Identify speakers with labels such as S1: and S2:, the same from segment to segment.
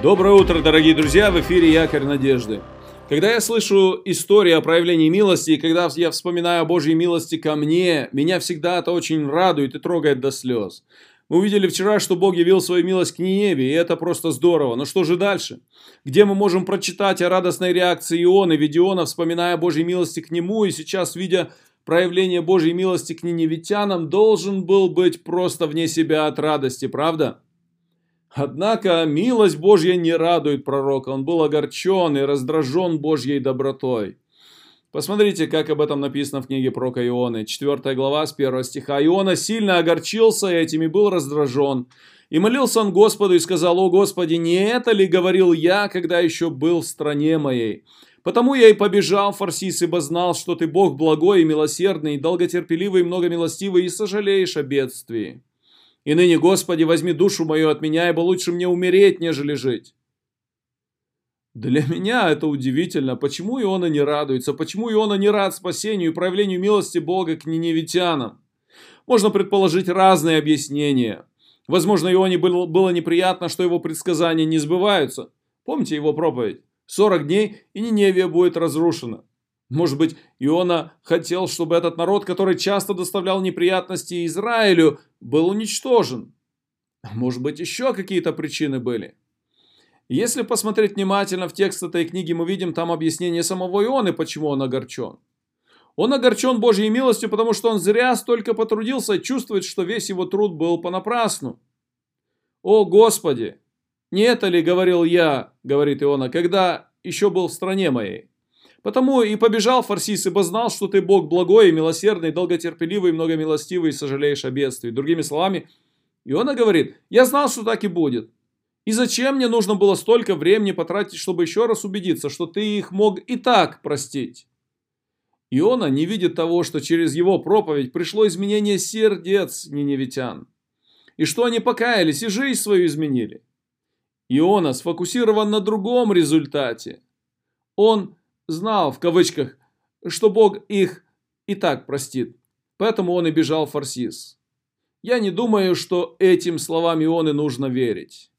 S1: Доброе утро, дорогие друзья! В эфире Якорь Надежды. Когда я слышу истории о проявлении милости, и когда я вспоминаю о Божьей милости ко мне, меня всегда это очень радует и трогает до слез. Мы увидели вчера, что Бог явил свою милость к Ниневе, и это просто здорово. Но что же дальше? Где мы можем прочитать о радостной реакции Ионы, ведь Иона, вспоминая о Божьей милости к нему, и сейчас, видя проявление Божьей милости к ниневитянам, должен был быть просто вне себя от радости, правда? Однако милость Божья не радует пророка, он был огорчен и раздражен Божьей добротой. Посмотрите, как об этом написано в книге пророка Ионы, 4 глава с 1 стиха. Иона сильно огорчился этим и был раздражен. И молился он Господу и сказал, «О Господи, не это ли говорил я, когда еще был в стране моей? Потому я и побежал, Фарсис, ибо знал, что ты Бог благой и милосердный, долготерпеливый и многомилостивый, и сожалеешь о бедствии». И ныне, Господи, возьми душу мою от меня, ибо лучше мне умереть, нежели жить. Для меня это удивительно. Почему Иона не радуется? Почему Иона не рад спасению и проявлению милости Бога к ниневитянам? Можно предположить разные объяснения. Возможно, Ионе было, было неприятно, что его предсказания не сбываются. Помните его проповедь? 40 дней, и Ниневия будет разрушена. Может быть, Иона хотел, чтобы этот народ, который часто доставлял неприятности Израилю, был уничтожен. Может быть, еще какие-то причины были. Если посмотреть внимательно в текст этой книги, мы видим там объяснение самого Ионы, почему он огорчен. Он огорчен Божьей милостью, потому что он зря столько потрудился и чувствует, что весь его труд был понапрасну. «О, Господи! Не это ли, говорил я, — говорит Иона, — когда еще был в стране моей?» Потому и побежал Фарсис, ибо знал, что ты Бог благой и милосердный, долготерпеливый, многомилостивый и сожалеешь о бедствии. Другими словами, Иона говорит, я знал, что так и будет. И зачем мне нужно было столько времени потратить, чтобы еще раз убедиться, что ты их мог и так простить? Иона не видит того, что через его проповедь пришло изменение сердец ниневитян. И что они покаялись и жизнь свою изменили. Иона сфокусирован на другом результате. Он знал, в кавычках, что Бог их и так простит. Поэтому он и бежал в Фарсис. Я не думаю, что этим словам Ионы нужно верить.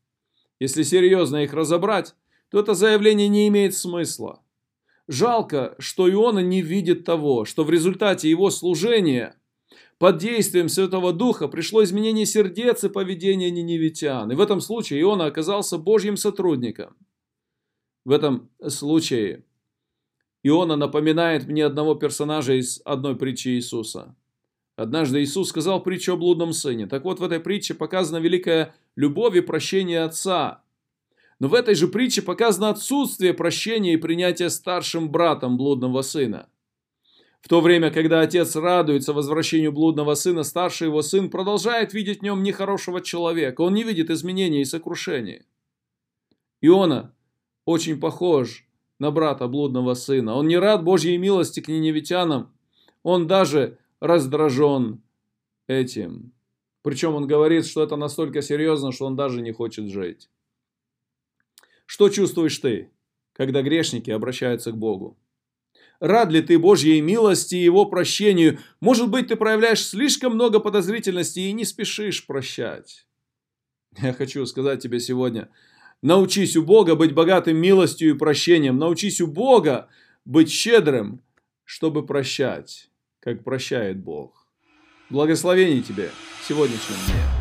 S1: Если серьезно их разобрать, то это заявление не имеет смысла. Жалко, что Иона не видит того, что в результате его служения под действием Святого Духа пришло изменение сердец и поведения ниневитян. И в этом случае Иона оказался Божьим сотрудником. В этом случае Иона напоминает мне одного персонажа из одной притчи Иисуса. Однажды Иисус сказал притчу о блудном сыне. Так вот, в этой притче показана великая любовь и прощение отца. Но в этой же притче показано отсутствие прощения и принятия старшим братом блудного сына. В то время, когда отец радуется возвращению блудного сына, старший его сын продолжает видеть в нем нехорошего человека. Он не видит изменения и сокрушения. Иона очень похож на брата блудного сына. Он не рад Божьей милости к ниневитянам. Он даже раздражен этим. Причем он говорит, что это настолько серьезно, что он даже не хочет жить. Что чувствуешь ты, когда грешники обращаются к Богу? Рад ли ты Божьей милости и Его прощению? Может быть, ты проявляешь слишком много подозрительности и не спешишь прощать. Я хочу сказать тебе сегодня, Научись у Бога быть богатым милостью и прощением. Научись у Бога быть щедрым, чтобы прощать, как прощает Бог. Благословений тебе в сегодняшнем дне.